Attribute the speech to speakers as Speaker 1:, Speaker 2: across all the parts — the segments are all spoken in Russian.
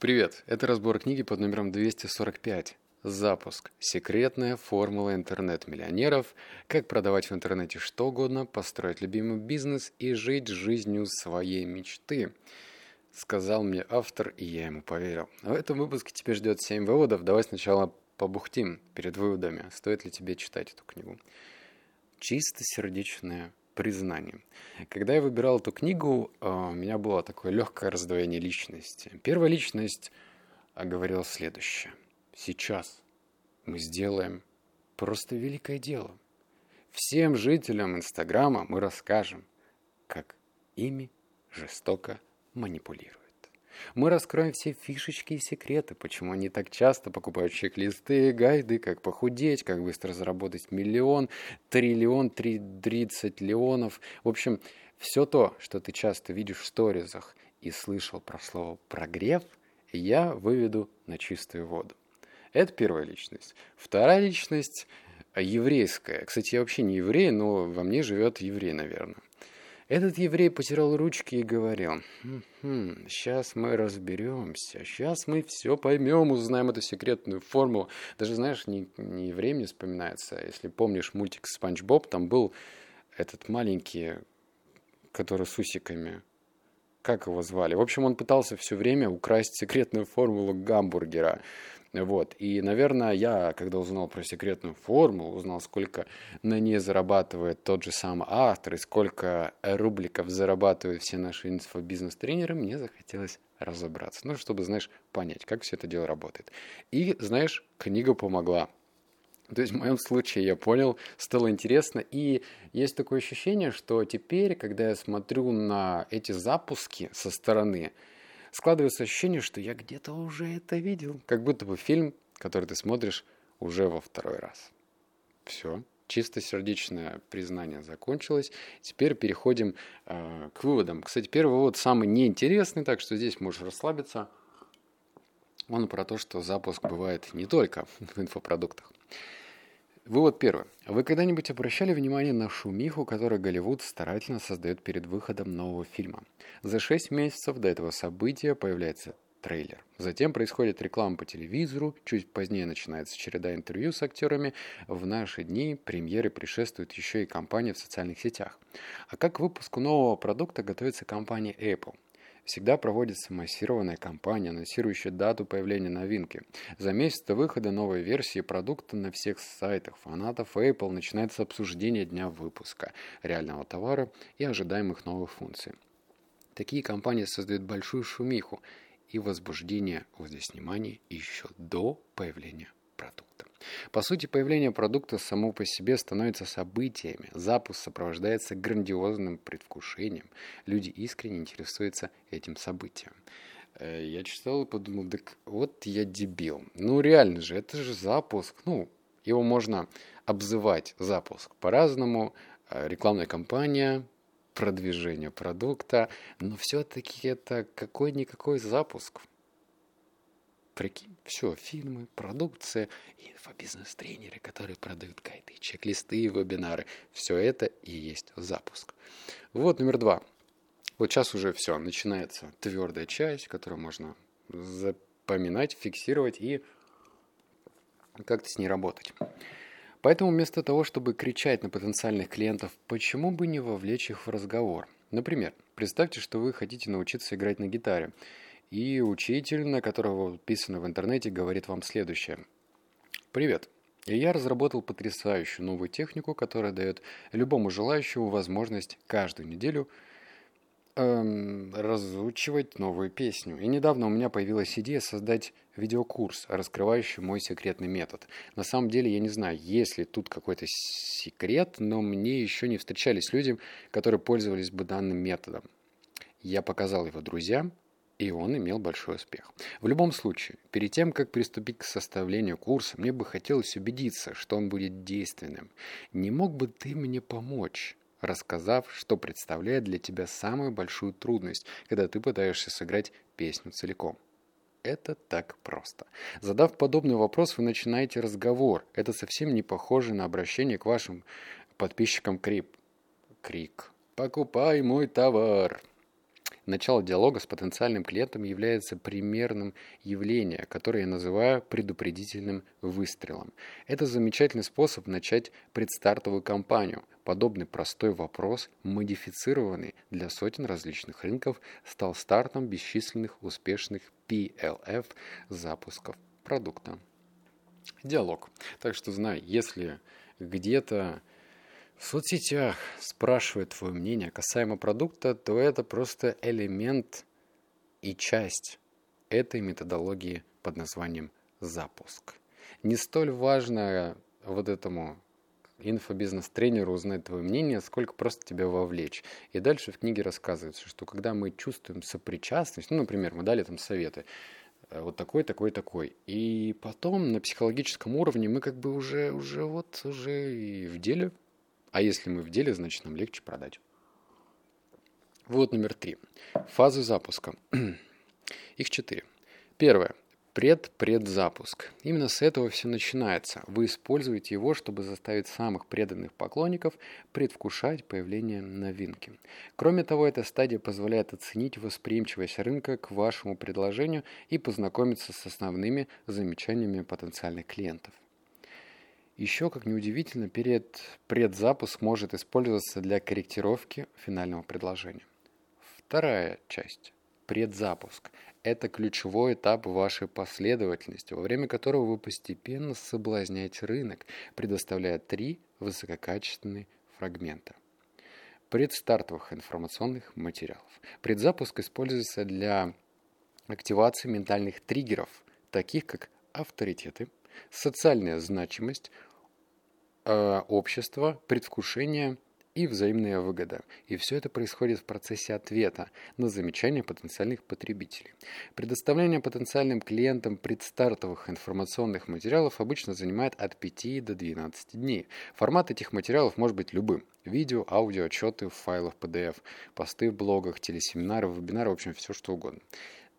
Speaker 1: Привет, это разбор книги под номером 245. Запуск. Секретная формула интернет-миллионеров. Как продавать в интернете что угодно, построить любимый бизнес и жить жизнью своей мечты. Сказал мне автор, и я ему поверил. В этом выпуске тебя ждет 7 выводов. Давай сначала побухтим перед выводами. Стоит ли тебе читать эту книгу? Чистосердечное признание. Когда я выбирал эту книгу, а, у меня было такое легкое раздвоение личности. Первая личность а, говорила следующее. Сейчас мы сделаем просто великое дело. Всем жителям Инстаграма мы расскажем, как ими жестоко манипулируют. Мы раскроем все фишечки и секреты, почему они так часто покупают чек-листы, гайды, как похудеть, как быстро заработать миллион, триллион, тридцать леонов. В общем, все то, что ты часто видишь в сторизах и слышал про слово «прогрев», я выведу на чистую воду. Это первая личность. Вторая личность еврейская. Кстати, я вообще не еврей, но во мне живет еврей, наверное. Этот еврей потирал ручки и говорил, «Хм, «Сейчас мы разберемся, сейчас мы все поймем, узнаем эту секретную формулу». Даже, знаешь, не, не еврей вспоминается. Если помнишь мультик «Спанч Боб», там был этот маленький, который с усиками. Как его звали? В общем, он пытался все время украсть секретную формулу гамбургера. Вот. И, наверное, я, когда узнал про секретную формулу, узнал, сколько на ней зарабатывает тот же самый автор и сколько рубликов зарабатывают все наши инфобизнес-тренеры, мне захотелось разобраться. Ну, чтобы, знаешь, понять, как все это дело работает. И, знаешь, книга помогла. То есть в моем случае я понял, стало интересно. И есть такое ощущение, что теперь, когда я смотрю на эти запуски со стороны, складывается ощущение, что я где-то уже это видел. Как будто бы фильм, который ты смотришь уже во второй раз. Все. Чистосердечное признание закончилось. Теперь переходим э, к выводам. Кстати, первый вывод самый неинтересный, так что здесь можешь расслабиться. Он про то, что запуск бывает не только в инфопродуктах. Вывод первый. Вы когда-нибудь обращали внимание на шумиху, которую Голливуд старательно создает перед выходом нового фильма? За 6 месяцев до этого события появляется трейлер. Затем происходит реклама по телевизору, чуть позднее начинается череда интервью с актерами. В наши дни премьеры предшествует еще и кампания в социальных сетях. А как к выпуску нового продукта готовится компания Apple? Всегда проводится массированная кампания, анонсирующая дату появления новинки. За месяц до выхода новой версии продукта на всех сайтах фанатов Apple начинается обсуждение дня выпуска реального товара и ожидаемых новых функций. Такие компании создают большую шумиху и возбуждение возле снимания еще до появления продукта. По сути, появление продукта само по себе становится событиями. Запуск сопровождается грандиозным предвкушением. Люди искренне интересуются этим событием. Э, я читал и подумал, так вот я дебил. Ну реально же, это же запуск. Ну, его можно обзывать запуск по-разному. Э, рекламная кампания, продвижение продукта. Но все-таки это какой-никакой запуск. Прикинь, все, фильмы, продукция, инфобизнес-тренеры, которые продают гайды, чек-листы, вебинары. Все это и есть запуск. Вот номер два. Вот сейчас уже все, начинается твердая часть, которую можно запоминать, фиксировать и как-то с ней работать. Поэтому вместо того, чтобы кричать на потенциальных клиентов, почему бы не вовлечь их в разговор? Например, представьте, что вы хотите научиться играть на гитаре – и учитель, на которого подписано в интернете, говорит вам следующее. Привет. Я разработал потрясающую новую технику, которая дает любому желающему возможность каждую неделю эм, разучивать новую песню. И недавно у меня появилась идея создать видеокурс, раскрывающий мой секретный метод. На самом деле я не знаю, есть ли тут какой-то секрет, но мне еще не встречались люди, которые пользовались бы данным методом. Я показал его друзьям, и он имел большой успех. В любом случае, перед тем, как приступить к составлению курса, мне бы хотелось убедиться, что он будет действенным. Не мог бы ты мне помочь? рассказав, что представляет для тебя самую большую трудность, когда ты пытаешься сыграть песню целиком. Это так просто. Задав подобный вопрос, вы начинаете разговор. Это совсем не похоже на обращение к вашим подписчикам Крип. Крик. «Покупай мой товар!» Начало диалога с потенциальным клиентом является примерным явлением, которое я называю предупредительным выстрелом. Это замечательный способ начать предстартовую кампанию. Подобный простой вопрос, модифицированный для сотен различных рынков, стал стартом бесчисленных успешных PLF запусков продукта. Диалог. Так что знай, если где-то в соцсетях спрашивают твое мнение касаемо продукта, то это просто элемент и часть этой методологии под названием запуск. Не столь важно вот этому инфобизнес-тренеру узнать твое мнение, сколько просто тебя вовлечь. И дальше в книге рассказывается, что когда мы чувствуем сопричастность, ну, например, мы дали там советы, э, вот такой, такой, такой. И потом на психологическом уровне мы как бы уже, уже вот, уже и в деле а если мы в деле, значит нам легче продать. Вот номер три. Фазы запуска. Их четыре. Первое. Пред-предзапуск. Именно с этого все начинается. Вы используете его, чтобы заставить самых преданных поклонников предвкушать появление новинки. Кроме того, эта стадия позволяет оценить восприимчивость рынка к вашему предложению и познакомиться с основными замечаниями потенциальных клиентов. Еще, как неудивительно, перед предзапуск может использоваться для корректировки финального предложения. Вторая часть – предзапуск. Это ключевой этап вашей последовательности, во время которого вы постепенно соблазняете рынок, предоставляя три высококачественные фрагмента предстартовых информационных материалов. Предзапуск используется для активации ментальных триггеров, таких как авторитеты, социальная значимость, общество, предвкушение и взаимная выгода. И все это происходит в процессе ответа на замечания потенциальных потребителей. Предоставление потенциальным клиентам предстартовых информационных материалов обычно занимает от 5 до 12 дней. Формат этих материалов может быть любым. Видео, аудио, отчеты в файлах PDF, посты в блогах, телесеминары, вебинары, в общем, все что угодно.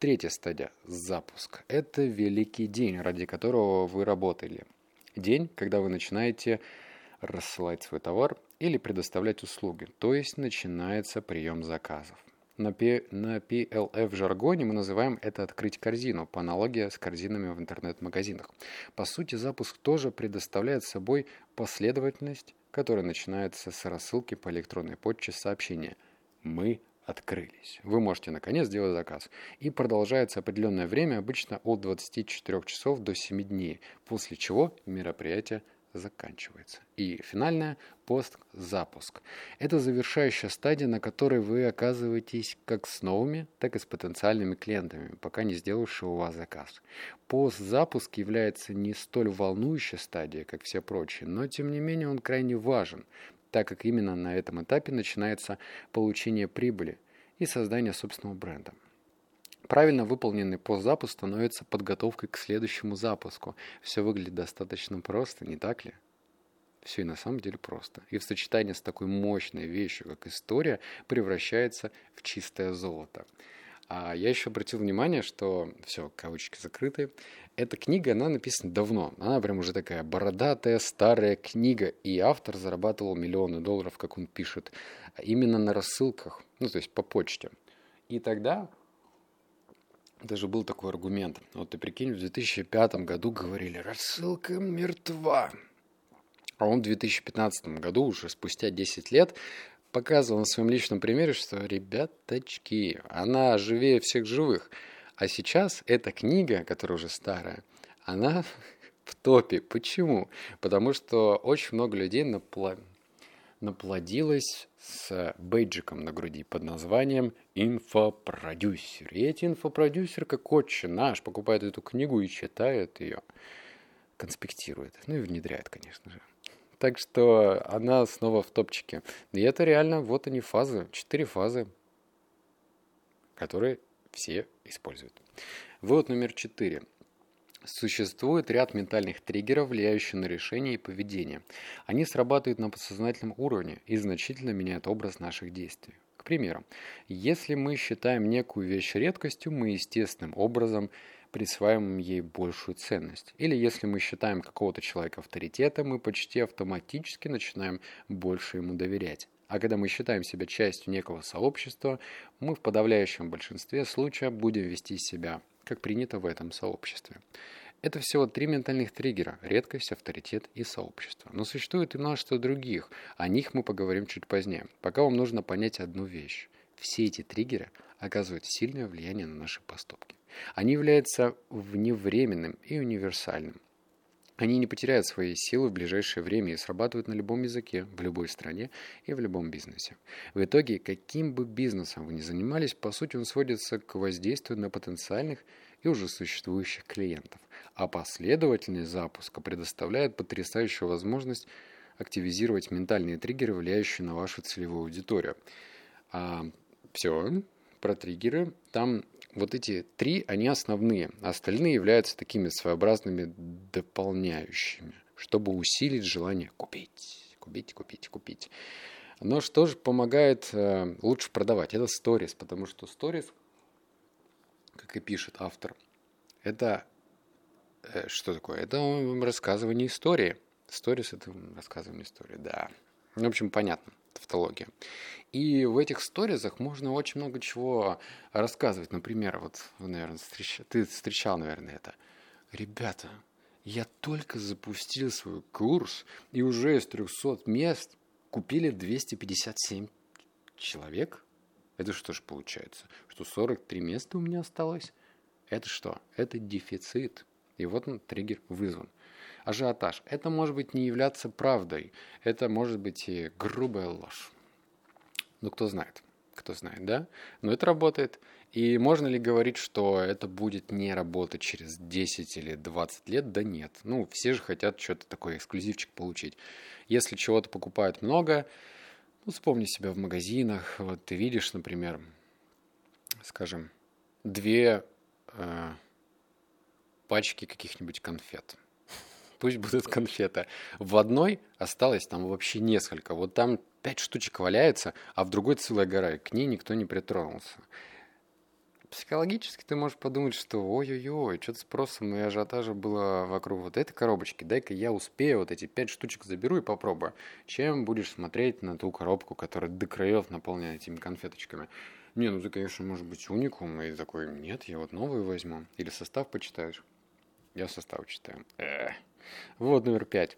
Speaker 1: Третья стадия – запуск. Это великий день, ради которого вы работали день, когда вы начинаете рассылать свой товар или предоставлять услуги, то есть начинается прием заказов. На, P, на PLF жаргоне мы называем это «открыть корзину» по аналогии с корзинами в интернет-магазинах. По сути, запуск тоже предоставляет собой последовательность, которая начинается с рассылки по электронной почте сообщения «Мы открылись. Вы можете наконец сделать заказ. И продолжается определенное время, обычно от 24 часов до 7 дней, после чего мероприятие заканчивается. И финальное – пост-запуск. Это завершающая стадия, на которой вы оказываетесь как с новыми, так и с потенциальными клиентами, пока не сделавшие у вас заказ. Пост-запуск является не столь волнующей стадией, как все прочие, но тем не менее он крайне важен, так как именно на этом этапе начинается получение прибыли и создание собственного бренда. Правильно выполненный постзапуск становится подготовкой к следующему запуску. Все выглядит достаточно просто, не так ли? Все и на самом деле просто. И в сочетании с такой мощной вещью, как история, превращается в чистое золото. А я еще обратил внимание, что все, кавычки закрыты. Эта книга, она написана давно. Она прям уже такая бородатая, старая книга. И автор зарабатывал миллионы долларов, как он пишет, именно на рассылках, ну, то есть по почте. И тогда даже был такой аргумент. Вот ты прикинь, в 2005 году говорили, рассылка мертва. А он в 2015 году, уже спустя 10 лет, показывал на своем личном примере, что, ребяточки, она живее всех живых. А сейчас эта книга, которая уже старая, она в топе. Почему? Потому что очень много людей напла... наплодилось с бейджиком на груди под названием «Инфопродюсер». И эти инфопродюсеры, как отче наш, покупают эту книгу и читают ее, конспектируют. Ну и внедряют, конечно же. Так что она снова в топчике. И это реально, вот они фазы, четыре фазы, которые все используют. Вывод номер четыре. Существует ряд ментальных триггеров, влияющих на решение и поведение. Они срабатывают на подсознательном уровне и значительно меняют образ наших действий. К примеру, если мы считаем некую вещь редкостью, мы естественным образом присваиваем ей большую ценность. Или если мы считаем какого-то человека авторитетом, мы почти автоматически начинаем больше ему доверять. А когда мы считаем себя частью некого сообщества, мы в подавляющем большинстве случаев будем вести себя, как принято в этом сообществе. Это всего три ментальных триггера – редкость, авторитет и сообщество. Но существует и множество других, о них мы поговорим чуть позднее. Пока вам нужно понять одну вещь. Все эти триггеры оказывают сильное влияние на наши поступки. Они являются вневременным и универсальным. Они не потеряют своей силы в ближайшее время и срабатывают на любом языке, в любой стране и в любом бизнесе. В итоге, каким бы бизнесом вы ни занимались, по сути он сводится к воздействию на потенциальных и уже существующих клиентов. А последовательность запуска предоставляет потрясающую возможность активизировать ментальные триггеры, влияющие на вашу целевую аудиторию. А, все, про триггеры. Там вот эти три, они основные. А остальные являются такими своеобразными дополняющими, чтобы усилить желание купить, купить, купить, купить. Но что же помогает э, лучше продавать? Это сторис, потому что сторис как и пишет автор, это э, что такое? Это рассказывание истории. Сторис – это рассказывание истории, да. В общем, понятно, тавтология. И в этих сторизах можно очень много чего рассказывать. Например, вот, вы, наверное, встреч... ты встречал, наверное, это. Ребята, я только запустил свой курс, и уже из 300 мест купили 257 человек. Это что же получается? Что 43 места у меня осталось? Это что? Это дефицит. И вот он, триггер вызван. Ажиотаж. Это может быть не являться правдой. Это может быть и грубая ложь. Ну, кто знает. Кто знает, да? Но это работает. И можно ли говорить, что это будет не работать через 10 или 20 лет? Да нет. Ну, все же хотят что-то такое эксклюзивчик получить. Если чего-то покупают много, ну, вспомни себя в магазинах. Вот ты видишь, например, скажем, две э, пачки каких-нибудь конфет. Пусть будут конфеты. В одной осталось там вообще несколько. Вот там пять штучек валяется, а в другой целая гора, и к ней никто не притронулся психологически ты можешь подумать, что ой-ой-ой, что-то спросом и ажиотажа было вокруг вот этой коробочки, дай-ка я успею, вот эти пять штучек заберу и попробую. Чем будешь смотреть на ту коробку, которая до краев наполнена этими конфеточками? Не, ну ты, конечно, может быть уникум, и такой, нет, я вот новую возьму. Или состав почитаешь? Я состав читаю. Эх. Вот номер пять.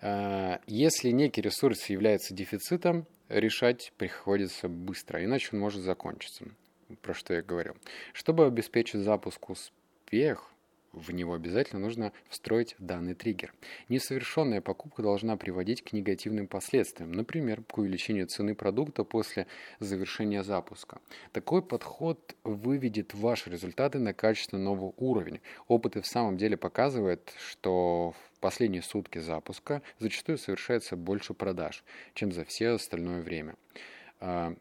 Speaker 1: А, если некий ресурс является дефицитом, решать приходится быстро, иначе он может закончиться про что я говорил. Чтобы обеспечить запуск успех, в него обязательно нужно встроить данный триггер. Несовершенная покупка должна приводить к негативным последствиям, например, к увеличению цены продукта после завершения запуска. Такой подход выведет ваши результаты на качественно новый уровень. Опыт и в самом деле показывает, что в последние сутки запуска зачастую совершается больше продаж, чем за все остальное время. А,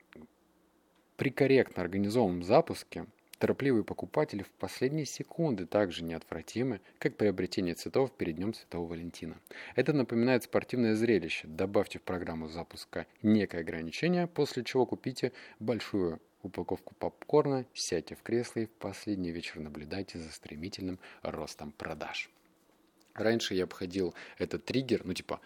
Speaker 1: при корректно организованном запуске торопливые покупатели в последние секунды также неотвратимы, как приобретение цветов перед Днем Святого Валентина. Это напоминает спортивное зрелище. Добавьте в программу запуска некое ограничение, после чего купите большую упаковку попкорна, сядьте в кресло и в последний вечер наблюдайте за стремительным ростом продаж. Раньше я обходил этот триггер, ну типа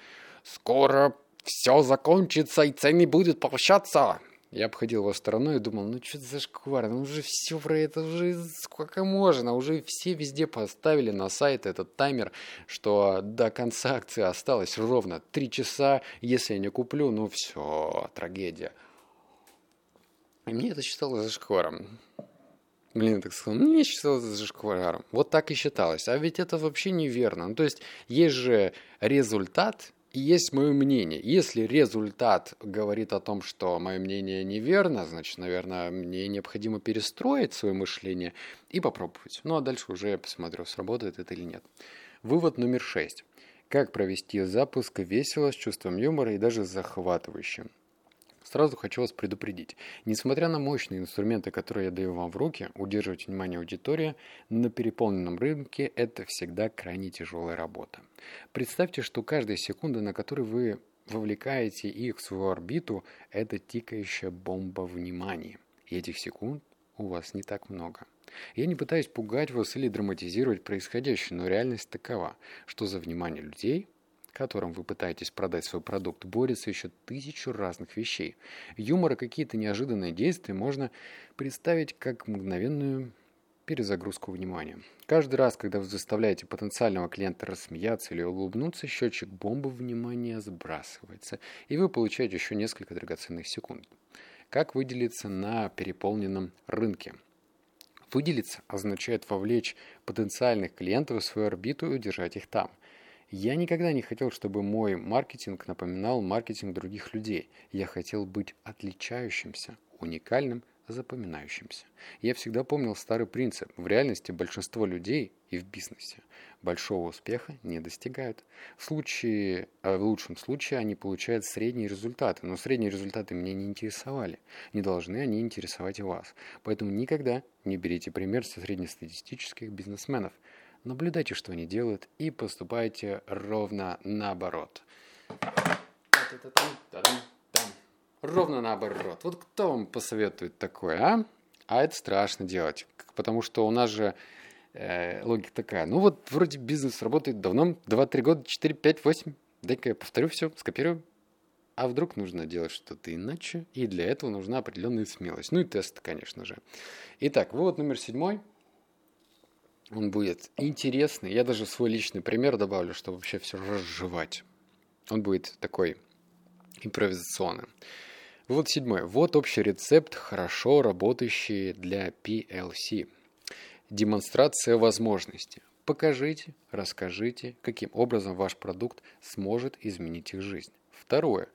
Speaker 1: «Скоро все закончится и цены будут повышаться!» Я обходил его стороной и думал, ну что за шквар, ну уже все про это, уже сколько можно, уже все везде поставили на сайт этот таймер, что до конца акции осталось ровно три часа, если я не куплю, ну все, трагедия. И мне это считалось зашкваром. Блин, я так сказал, мне считалось зашкваром. Вот так и считалось. А ведь это вообще неверно. Ну, то есть есть же результат, есть мое мнение. Если результат говорит о том, что мое мнение неверно, значит, наверное, мне необходимо перестроить свое мышление и попробовать. Ну а дальше уже я посмотрю, сработает это или нет. Вывод номер шесть. Как провести запуск весело, с чувством юмора и даже захватывающим. Сразу хочу вас предупредить. Несмотря на мощные инструменты, которые я даю вам в руки, удерживать внимание аудитории на переполненном рынке – это всегда крайне тяжелая работа. Представьте, что каждая секунда, на которой вы вовлекаете их в свою орбиту, это тикающая бомба внимания. И этих секунд у вас не так много. Я не пытаюсь пугать вас или драматизировать происходящее, но реальность такова, что за внимание людей – которым вы пытаетесь продать свой продукт, борется еще тысячу разных вещей. Юмор и какие-то неожиданные действия можно представить как мгновенную перезагрузку внимания. Каждый раз, когда вы заставляете потенциального клиента рассмеяться или улыбнуться, счетчик бомбы внимания сбрасывается, и вы получаете еще несколько драгоценных секунд. Как выделиться на переполненном рынке? Выделиться означает вовлечь потенциальных клиентов в свою орбиту и удержать их там. Я никогда не хотел, чтобы мой маркетинг напоминал маркетинг других людей. Я хотел быть отличающимся, уникальным, запоминающимся. Я всегда помнил старый принцип. В реальности большинство людей и в бизнесе большого успеха не достигают. В, случае, э, в лучшем случае они получают средние результаты, но средние результаты меня не интересовали. Не должны они интересовать и вас. Поэтому никогда не берите пример со среднестатистических бизнесменов. Наблюдайте, что они делают, и поступайте ровно наоборот. Ровно наоборот. Вот кто вам посоветует такое, а? А это страшно делать, потому что у нас же э, логика такая. Ну вот вроде бизнес работает давно, 2-3 года, 4, 5, 8. Дай-ка я повторю все, скопирую. А вдруг нужно делать что-то иначе, и для этого нужна определенная смелость. Ну и тест, конечно же. Итак, вывод номер седьмой. Он будет интересный. Я даже свой личный пример добавлю, чтобы вообще все разжевать. Он будет такой импровизационный. Вот седьмой. Вот общий рецепт, хорошо работающий для PLC. Демонстрация возможностей. Покажите, расскажите, каким образом ваш продукт сможет изменить их жизнь. Второе.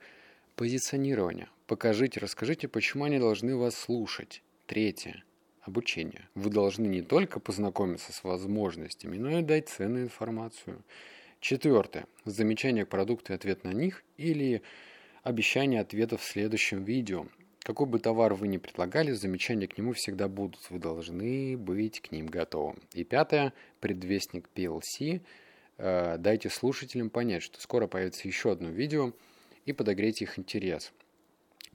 Speaker 1: Позиционирование. Покажите, расскажите, почему они должны вас слушать. Третье. Обучение. Вы должны не только познакомиться с возможностями, но и дать ценную информацию. Четвертое. Замечание к продукту и ответ на них или обещание ответа в следующем видео. Какой бы товар вы ни предлагали, замечания к нему всегда будут. Вы должны быть к ним готовы. И пятое, предвестник PLC. Э, дайте слушателям понять, что скоро появится еще одно видео и подогрейте их интерес.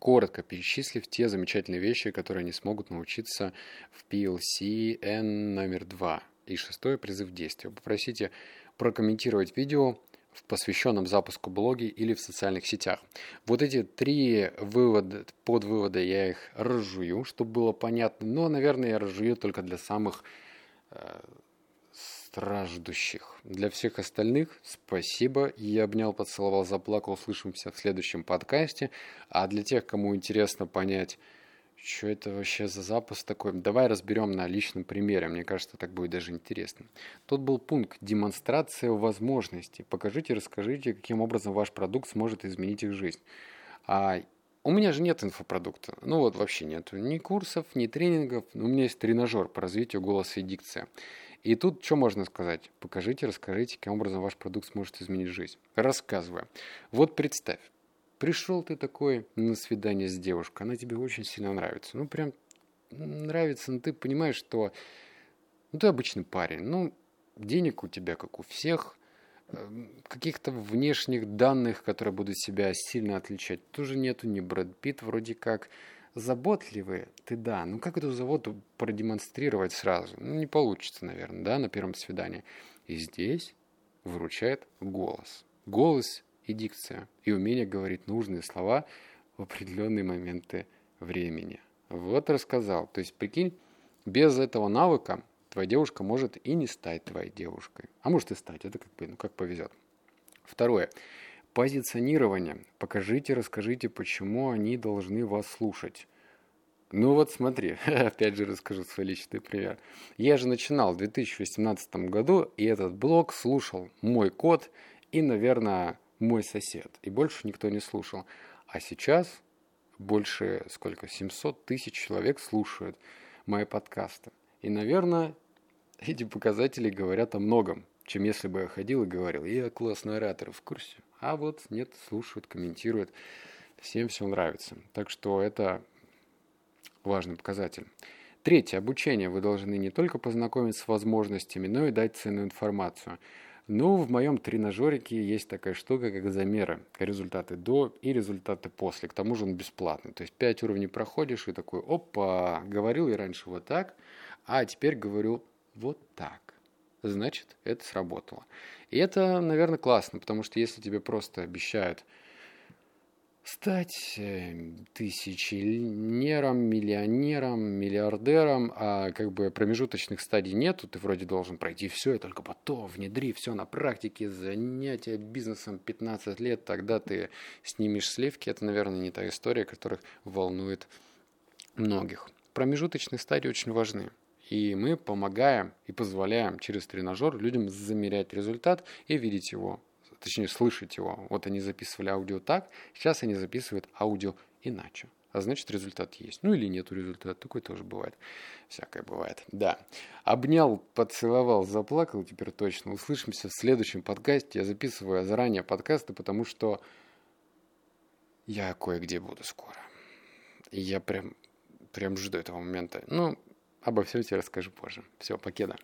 Speaker 1: Коротко перечислив те замечательные вещи, которые они смогут научиться в PLC N номер 2. И шестое, призыв действия. Попросите прокомментировать видео в посвященном запуску блоги или в социальных сетях. Вот эти три вывода, подвывода я их разжую, чтобы было понятно. Но, наверное, я разжую только для самых э, страждущих. Для всех остальных спасибо. Я обнял, поцеловал, заплакал. Услышимся в следующем подкасте. А для тех, кому интересно понять что это вообще за запуск такой? Давай разберем на личном примере. Мне кажется, так будет даже интересно. Тут был пункт «Демонстрация возможностей». Покажите, расскажите, каким образом ваш продукт сможет изменить их жизнь. А у меня же нет инфопродукта. Ну вот вообще нет ни курсов, ни тренингов. У меня есть тренажер по развитию голоса и дикции. И тут что можно сказать? Покажите, расскажите, каким образом ваш продукт сможет изменить жизнь. Рассказываю. Вот представь, Пришел ты такой на свидание с девушкой, она тебе очень сильно нравится. Ну, прям нравится, но ты понимаешь, что ну, ты обычный парень. Ну, денег у тебя, как у всех, эм, каких-то внешних данных, которые будут себя сильно отличать, тоже нету. Ни Брэд Питт вроде как заботливый, ты да. Ну, как эту заботу продемонстрировать сразу? Ну, не получится, наверное, да, на первом свидании. И здесь выручает голос. Голос и дикция, и умение говорить нужные слова в определенные моменты времени. Вот рассказал. То есть, прикинь, без этого навыка твоя девушка может и не стать твоей девушкой. А может и стать, это как бы, ну как повезет. Второе. Позиционирование. Покажите, расскажите, почему они должны вас слушать. Ну вот смотри, опять же расскажу свой личный пример. Я же начинал в 2018 году, и этот блог слушал мой код и, наверное, мой сосед. И больше никто не слушал. А сейчас больше, сколько, 700 тысяч человек слушают мои подкасты. И, наверное, эти показатели говорят о многом, чем если бы я ходил и говорил, я классный оратор, в курсе. А вот нет, слушают, комментируют, всем все нравится. Так что это важный показатель. Третье. Обучение. Вы должны не только познакомиться с возможностями, но и дать ценную информацию – ну, в моем тренажерике есть такая штука, как замеры. Результаты до и результаты после. К тому же он бесплатный. То есть 5 уровней проходишь и такой, опа, говорил я раньше вот так, а теперь говорю вот так. Значит, это сработало. И это, наверное, классно, потому что если тебе просто обещают стать э, тысячелнером, миллионером, миллиардером, а как бы промежуточных стадий нету, ты вроде должен пройти все, и только потом внедри все на практике, занятия бизнесом 15 лет, тогда ты снимешь сливки. Это, наверное, не та история, которая волнует многих. Промежуточные стадии очень важны. И мы помогаем и позволяем через тренажер людям замерять результат и видеть его точнее слышать его. Вот они записывали аудио так, сейчас они записывают аудио иначе. А значит, результат есть. Ну или нету результата. Такое тоже бывает. Всякое бывает. Да. Обнял, поцеловал, заплакал. Теперь точно. Услышимся в следующем подкасте. Я записываю заранее подкасты, потому что я кое-где буду скоро. Я прям, прям жду этого момента. Ну, обо всем тебе расскажу позже. Все, покеда.